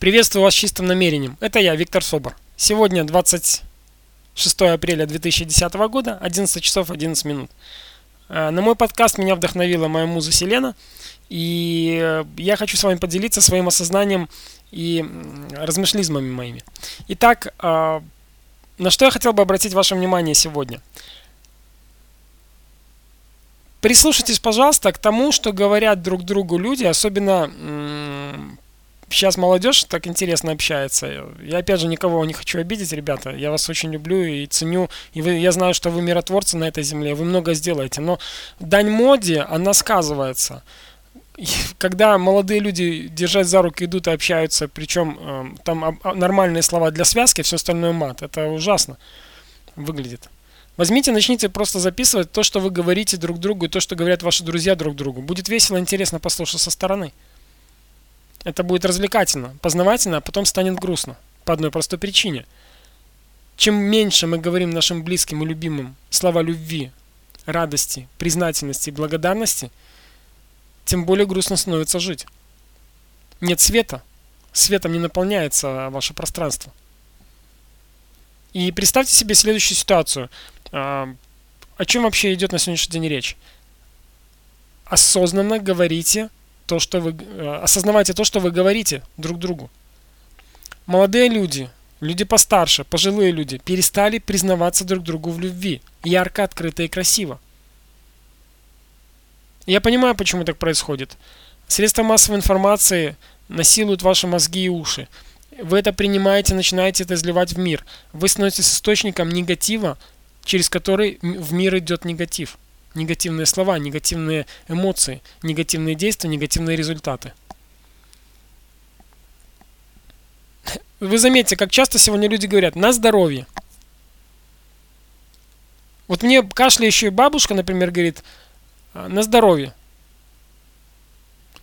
Приветствую вас с чистым намерением. Это я, Виктор Собор. Сегодня 26 апреля 2010 года, 11 часов 11 минут. Э, на мой подкаст меня вдохновила моя муза Селена. И э, я хочу с вами поделиться своим осознанием и размышлизмами моими. Итак, э, на что я хотел бы обратить ваше внимание сегодня? Прислушайтесь, пожалуйста, к тому, что говорят друг другу люди, особенно сейчас молодежь так интересно общается. Я опять же никого не хочу обидеть, ребята. Я вас очень люблю и ценю. И вы, я знаю, что вы миротворцы на этой земле, вы много сделаете. Но дань моде, она сказывается. Когда молодые люди, держать за руки, идут и общаются, причем э, там нормальные слова для связки, все остальное мат, это ужасно выглядит. Возьмите, начните просто записывать то, что вы говорите друг другу, и то, что говорят ваши друзья друг другу. Будет весело, интересно послушать со стороны. Это будет развлекательно, познавательно, а потом станет грустно. По одной простой причине. Чем меньше мы говорим нашим близким и любимым слова любви, радости, признательности и благодарности, тем более грустно становится жить. Нет света. Светом не наполняется ваше пространство. И представьте себе следующую ситуацию. А, о чем вообще идет на сегодняшний день речь? Осознанно говорите то, что вы... Э, осознавайте то, что вы говорите друг другу. Молодые люди, люди постарше, пожилые люди перестали признаваться друг другу в любви. Ярко, открыто и красиво. Я понимаю, почему так происходит. Средства массовой информации насилуют ваши мозги и уши. Вы это принимаете, начинаете это изливать в мир. Вы становитесь источником негатива, через который в мир идет негатив негативные слова, негативные эмоции, негативные действия, негативные результаты. Вы заметите, как часто сегодня люди говорят «на здоровье». Вот мне кашляющая бабушка, например, говорит «А, «на здоровье».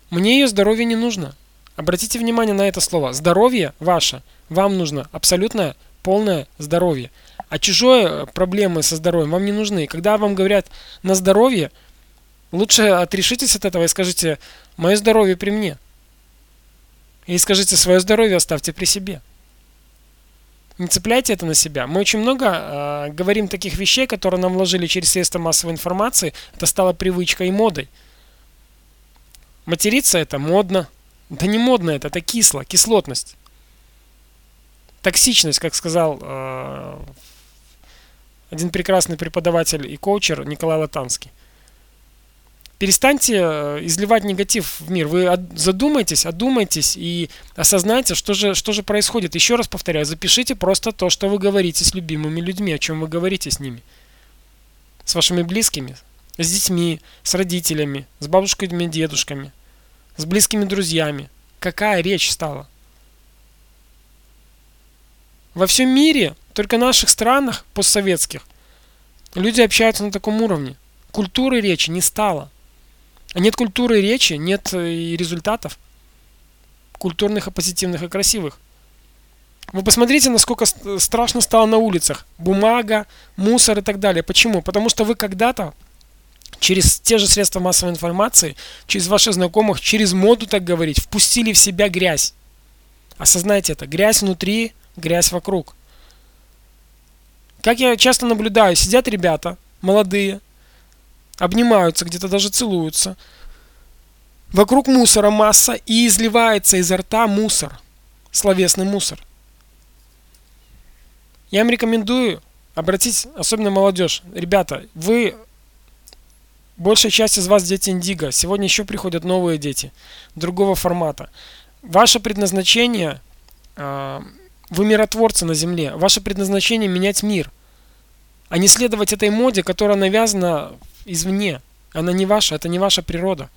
Мне ее здоровье не нужно. Обратите внимание на это слово. Здоровье ваше. Вам нужно абсолютное полное здоровье. А чужое э, проблемы со здоровьем вам не нужны. Когда вам говорят на здоровье, лучше отрешитесь от этого и скажите, мое здоровье при мне. И скажите, свое здоровье оставьте при себе. Не цепляйте это на себя. Мы очень много э, говорим таких вещей, которые нам вложили через средства массовой информации. Это стало привычкой и модой. Материться это модно. Да не модно это, это кисло, кислотность. Токсичность, как сказал э, один прекрасный преподаватель и коучер Николай Латанский. Перестаньте э, изливать негатив в мир. Вы задумайтесь, одумайтесь и осознайте, что же, что же происходит. Еще раз повторяю, запишите просто то, что вы говорите с любимыми людьми, о чем вы говорите с ними. С вашими близкими, с детьми, с родителями, с бабушками, дедушками, с близкими друзьями. Какая речь стала? Во всем мире только в наших странах постсоветских люди общаются на таком уровне. Культуры речи не стало. А нет культуры речи, нет э, и результатов. Культурных, и позитивных, и красивых. Вы посмотрите, насколько страшно стало на улицах. Бумага, мусор и так далее. Почему? Потому что вы когда-то через те же средства массовой информации, через ваших знакомых, через моду, так говорить, впустили в себя грязь. Осознайте это. Грязь внутри, грязь вокруг. Как я часто наблюдаю, сидят ребята, молодые, обнимаются, где-то даже целуются. Вокруг мусора масса и изливается изо рта мусор, словесный мусор. Я им рекомендую обратить, особенно молодежь. Ребята, вы, большая часть из вас дети Индиго. Сегодня еще приходят новые дети другого формата. Ваше предназначение, а, вы миротворцы на земле. Ваше предназначение менять мир а не следовать этой моде, которая навязана извне. Она не ваша, это не ваша природа.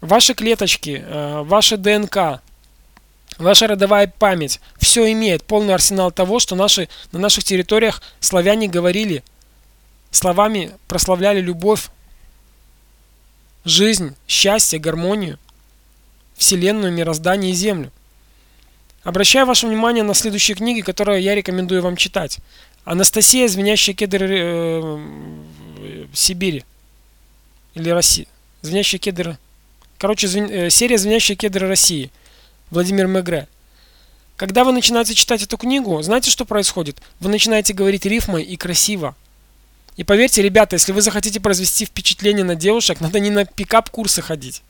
Ваши клеточки, э, ваша ДНК, ваша родовая память, все имеет полный арсенал того, что наши, на наших территориях славяне говорили, словами прославляли любовь, жизнь, счастье, гармонию, вселенную, мироздание и землю. Обращаю ваше внимание на следующие книги, которые я рекомендую вам читать. Анастасия, звенящие кедры э, Сибири. Или России. Звенящие кедры. Короче, звен... Э, серия звенящие кедры России. Владимир Мегре. Когда вы начинаете читать эту книгу, знаете, что происходит? Вы начинаете говорить рифмой и красиво. И поверьте, ребята, если вы захотите произвести впечатление на девушек, надо не на пикап-курсы ходить,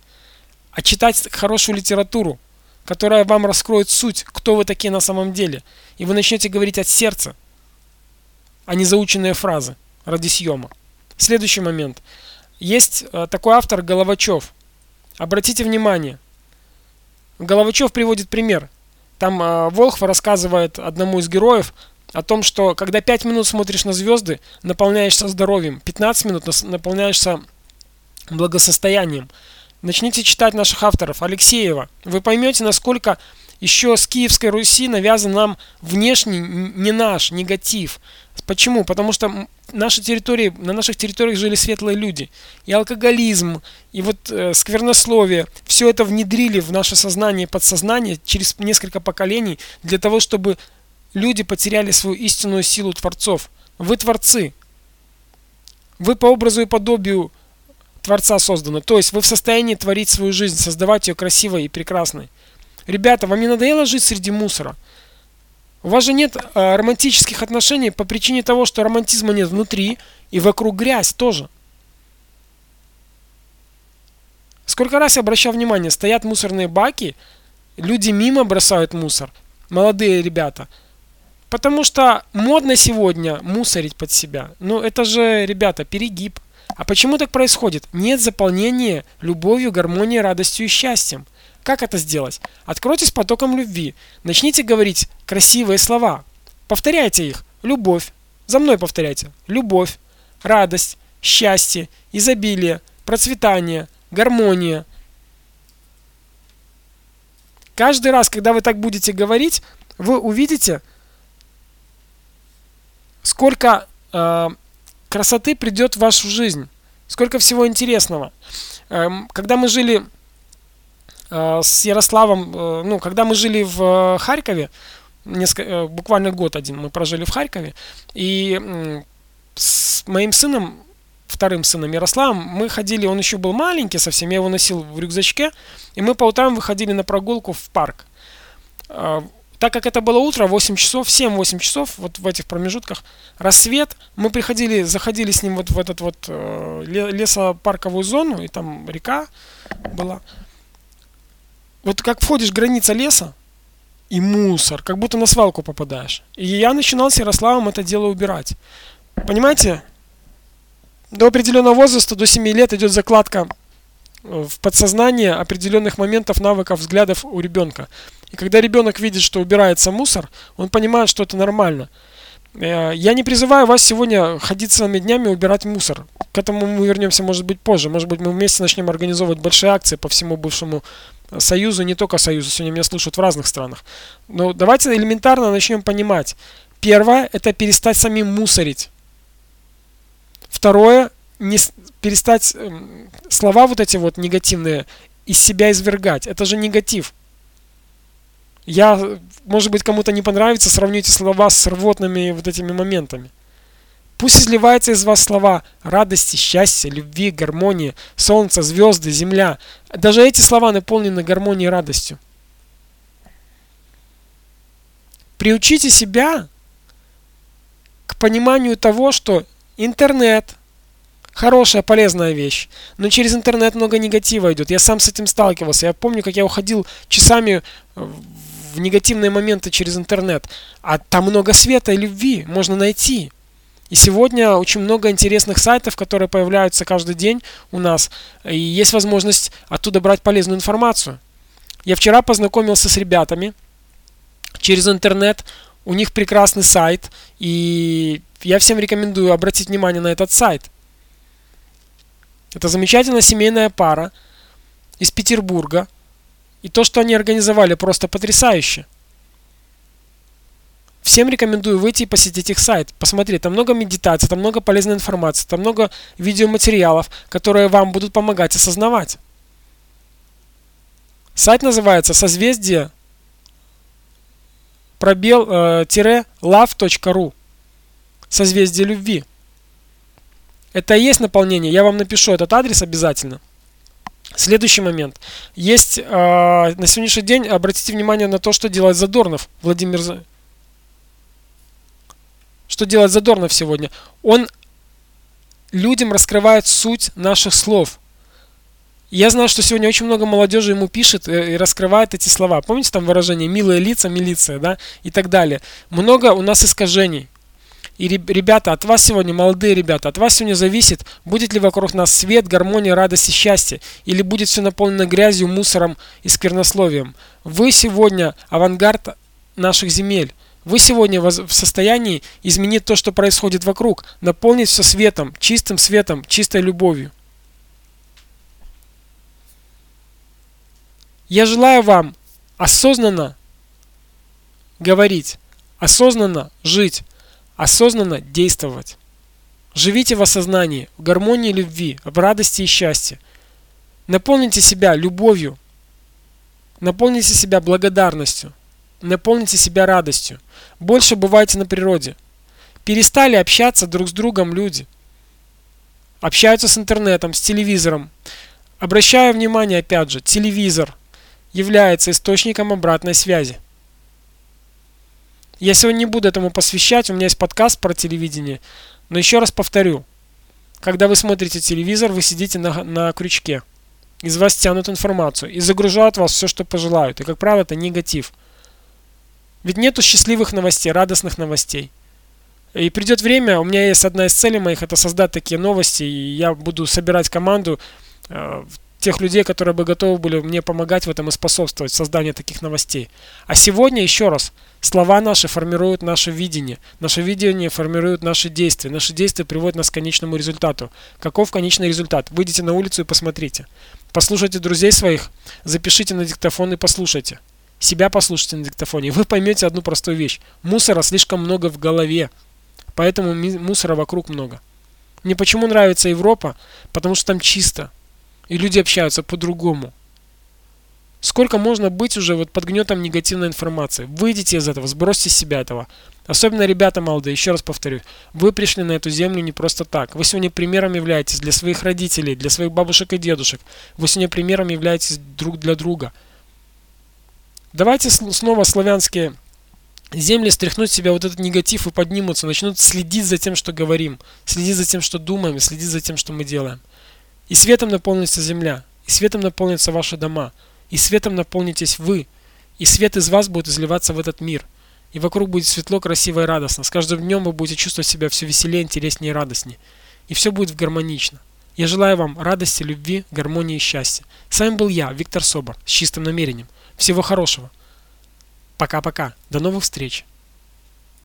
а читать хорошую литературу, которая вам раскроет суть, кто вы такие на самом деле. И вы начнете говорить от сердца, а не заученные фразы ради съема. Следующий момент. Есть э, такой автор Головачев. Обратите внимание. Головачев приводит пример. Там э, Волхв рассказывает одному из героев о том, что когда 5 минут смотришь на звезды, наполняешься здоровьем, 15 минут наполняешься благосостоянием. Начните читать наших авторов. Алексеева. Вы поймете, насколько еще с Киевской Руси навязан нам внешний, не наш, негатив. Почему? Потому что наши территории, на наших территориях жили светлые люди. И алкоголизм, и вот э, сквернословие, все это внедрили в наше сознание и подсознание через несколько поколений для того, чтобы люди потеряли свою истинную силу творцов. Вы творцы. Вы по образу и подобию Творца созданы. То есть вы в состоянии творить свою жизнь, создавать ее красивой и прекрасной. Ребята, вам не надоело жить среди мусора? У вас же нет э, романтических отношений по причине того, что романтизма нет внутри и вокруг грязь тоже. Сколько раз я обращал внимание, стоят мусорные баки, люди мимо бросают мусор, молодые ребята. Потому что модно сегодня мусорить под себя. Ну это же, ребята, перегиб. А почему так происходит? Нет заполнения любовью, гармонией, радостью и счастьем. Как это сделать? Откройтесь потоком любви. Начните говорить красивые слова. Повторяйте их. Любовь. За мной повторяйте. Любовь, радость, счастье, изобилие, процветание, гармония. Каждый раз, когда вы так будете говорить, вы увидите, сколько э, красоты придет в вашу жизнь, сколько всего интересного. Э, когда мы жили с Ярославом, э, ну, когда мы жили в э, Харькове, несколько, буквально год один мы прожили в Харькове, и с моим сыном, вторым сыном Ярославом, мы ходили, он еще был маленький совсем, я его носил в рюкзачке, и мы по утрам выходили на прогулку в парк. Так как это было утро, 8 часов, 7-8 часов, вот в этих промежутках, рассвет, мы приходили, заходили с ним вот в этот вот лесопарковую зону, и там река была вот как входишь граница леса и мусор, как будто на свалку попадаешь. И я начинал с Ярославом это дело убирать. Понимаете? До определенного возраста, до 7 лет идет закладка э, в подсознание определенных моментов, навыков, взглядов у ребенка. И когда ребенок видит, что убирается мусор, он понимает, что это нормально. Э, я не призываю вас сегодня ходить целыми днями убирать мусор. К этому мы вернемся, может быть, позже. Может быть, мы вместе начнем организовывать большие акции по всему бывшему Союзу, не только Союзу. Сегодня меня слушают в разных странах. Но давайте элементарно начнем понимать. Первое – это перестать самим мусорить. Второе – не перестать э, слова вот эти вот негативные из себя извергать. Это же негатив. Я, может быть, кому-то не понравится, сравните слова с рвотными вот этими моментами. Пусть изливаются из вас слова радости, счастья, любви, гармонии, солнца, звезды, земля. Даже эти слова наполнены гармонией и радостью. Приучите себя к пониманию того, что интернет хорошая, полезная вещь, но через интернет много негатива идет. Я сам с этим сталкивался. Я помню, как я уходил часами в негативные моменты через интернет. А там много света и любви можно найти. И сегодня очень много интересных сайтов, которые появляются каждый день у нас. И есть возможность оттуда брать полезную информацию. Я вчера познакомился с ребятами через интернет. У них прекрасный сайт. И я всем рекомендую обратить внимание на этот сайт. Это замечательная семейная пара из Петербурга. И то, что они организовали, просто потрясающе. Всем рекомендую выйти и посетить их сайт. Посмотреть, там много медитаций, там много полезной информации, там много видеоматериалов, которые вам будут помогать осознавать. Сайт называется созвездие пробел э, тире love.ru созвездие любви. Это и есть наполнение. Я вам напишу этот адрес обязательно. Следующий момент. Есть э, на сегодняшний день, обратите внимание на то, что делает Задорнов, Владимир Что делает Задорнов сегодня? Он людям раскрывает суть наших слов. Я знаю, что сегодня очень много молодежи ему пишет и раскрывает эти слова. Помните там выражение «милые лица, милиция», да, и так далее. Много у нас искажений. И, ребята, от вас сегодня, молодые ребята, от вас сегодня зависит, будет ли вокруг нас свет, гармония, радость и счастье, или будет все наполнено грязью, мусором и сквернословием. Вы сегодня авангард наших земель. Вы сегодня в состоянии изменить то, что происходит вокруг, наполнить все светом, чистым светом, чистой любовью. Я желаю вам осознанно говорить, осознанно жить, осознанно действовать. Живите в осознании, в гармонии любви, в радости и счастье. Наполните себя любовью, наполните себя благодарностью, наполните себя радостью. Больше бывайте на природе. Перестали общаться друг с другом люди. Общаются с интернетом, с телевизором. Обращаю внимание, опять же, телевизор является источником обратной связи. Я сегодня не буду этому посвящать, у меня есть подкаст про телевидение. Но еще раз повторю. Когда вы смотрите телевизор, вы сидите на, на крючке. Из вас тянут информацию и загружают вас все, что пожелают. И, как правило, это негатив. Ведь нету счастливых новостей, радостных новостей. И придет время, у меня есть одна из целей моих, это создать такие новости, и я буду собирать команду э, тех людей, которые бы готовы были мне помогать в этом и способствовать созданию таких новостей. А сегодня, еще раз, слова наши формируют наше видение. Наше видение формирует наши действия. Наши действия приводят нас к конечному результату. Каков конечный результат? Выйдите на улицу и посмотрите. Послушайте друзей своих, запишите на диктофон и послушайте. Себя послушайте на диктофоне, вы поймете одну простую вещь. Мусора слишком много в голове, поэтому мусора вокруг много. Мне почему нравится Европа? Потому что там чисто, и люди общаются по-другому. Сколько можно быть уже вот под гнетом негативной информации? Выйдите из этого, сбросьте с себя этого. Особенно ребята молодые, еще раз повторю, вы пришли на эту землю не просто так. Вы сегодня примером являетесь для своих родителей, для своих бабушек и дедушек. Вы сегодня примером являетесь друг для друга. Давайте снова славянские земли стряхнуть себя вот этот негатив и поднимутся, начнут следить за тем, что говорим, следить за тем, что думаем, следить за тем, что мы делаем. И светом наполнится земля, и светом наполнятся ваши дома, и светом наполнитесь вы, и свет из вас будет изливаться в этот мир. И вокруг будет светло, красиво и радостно. С каждым днем вы будете чувствовать себя все веселее, интереснее и радостнее. И все будет гармонично. Я желаю вам радости, любви, гармонии и счастья. С вами был я, Виктор Собор, с чистым намерением. Всего хорошего. Пока-пока. До новых встреч.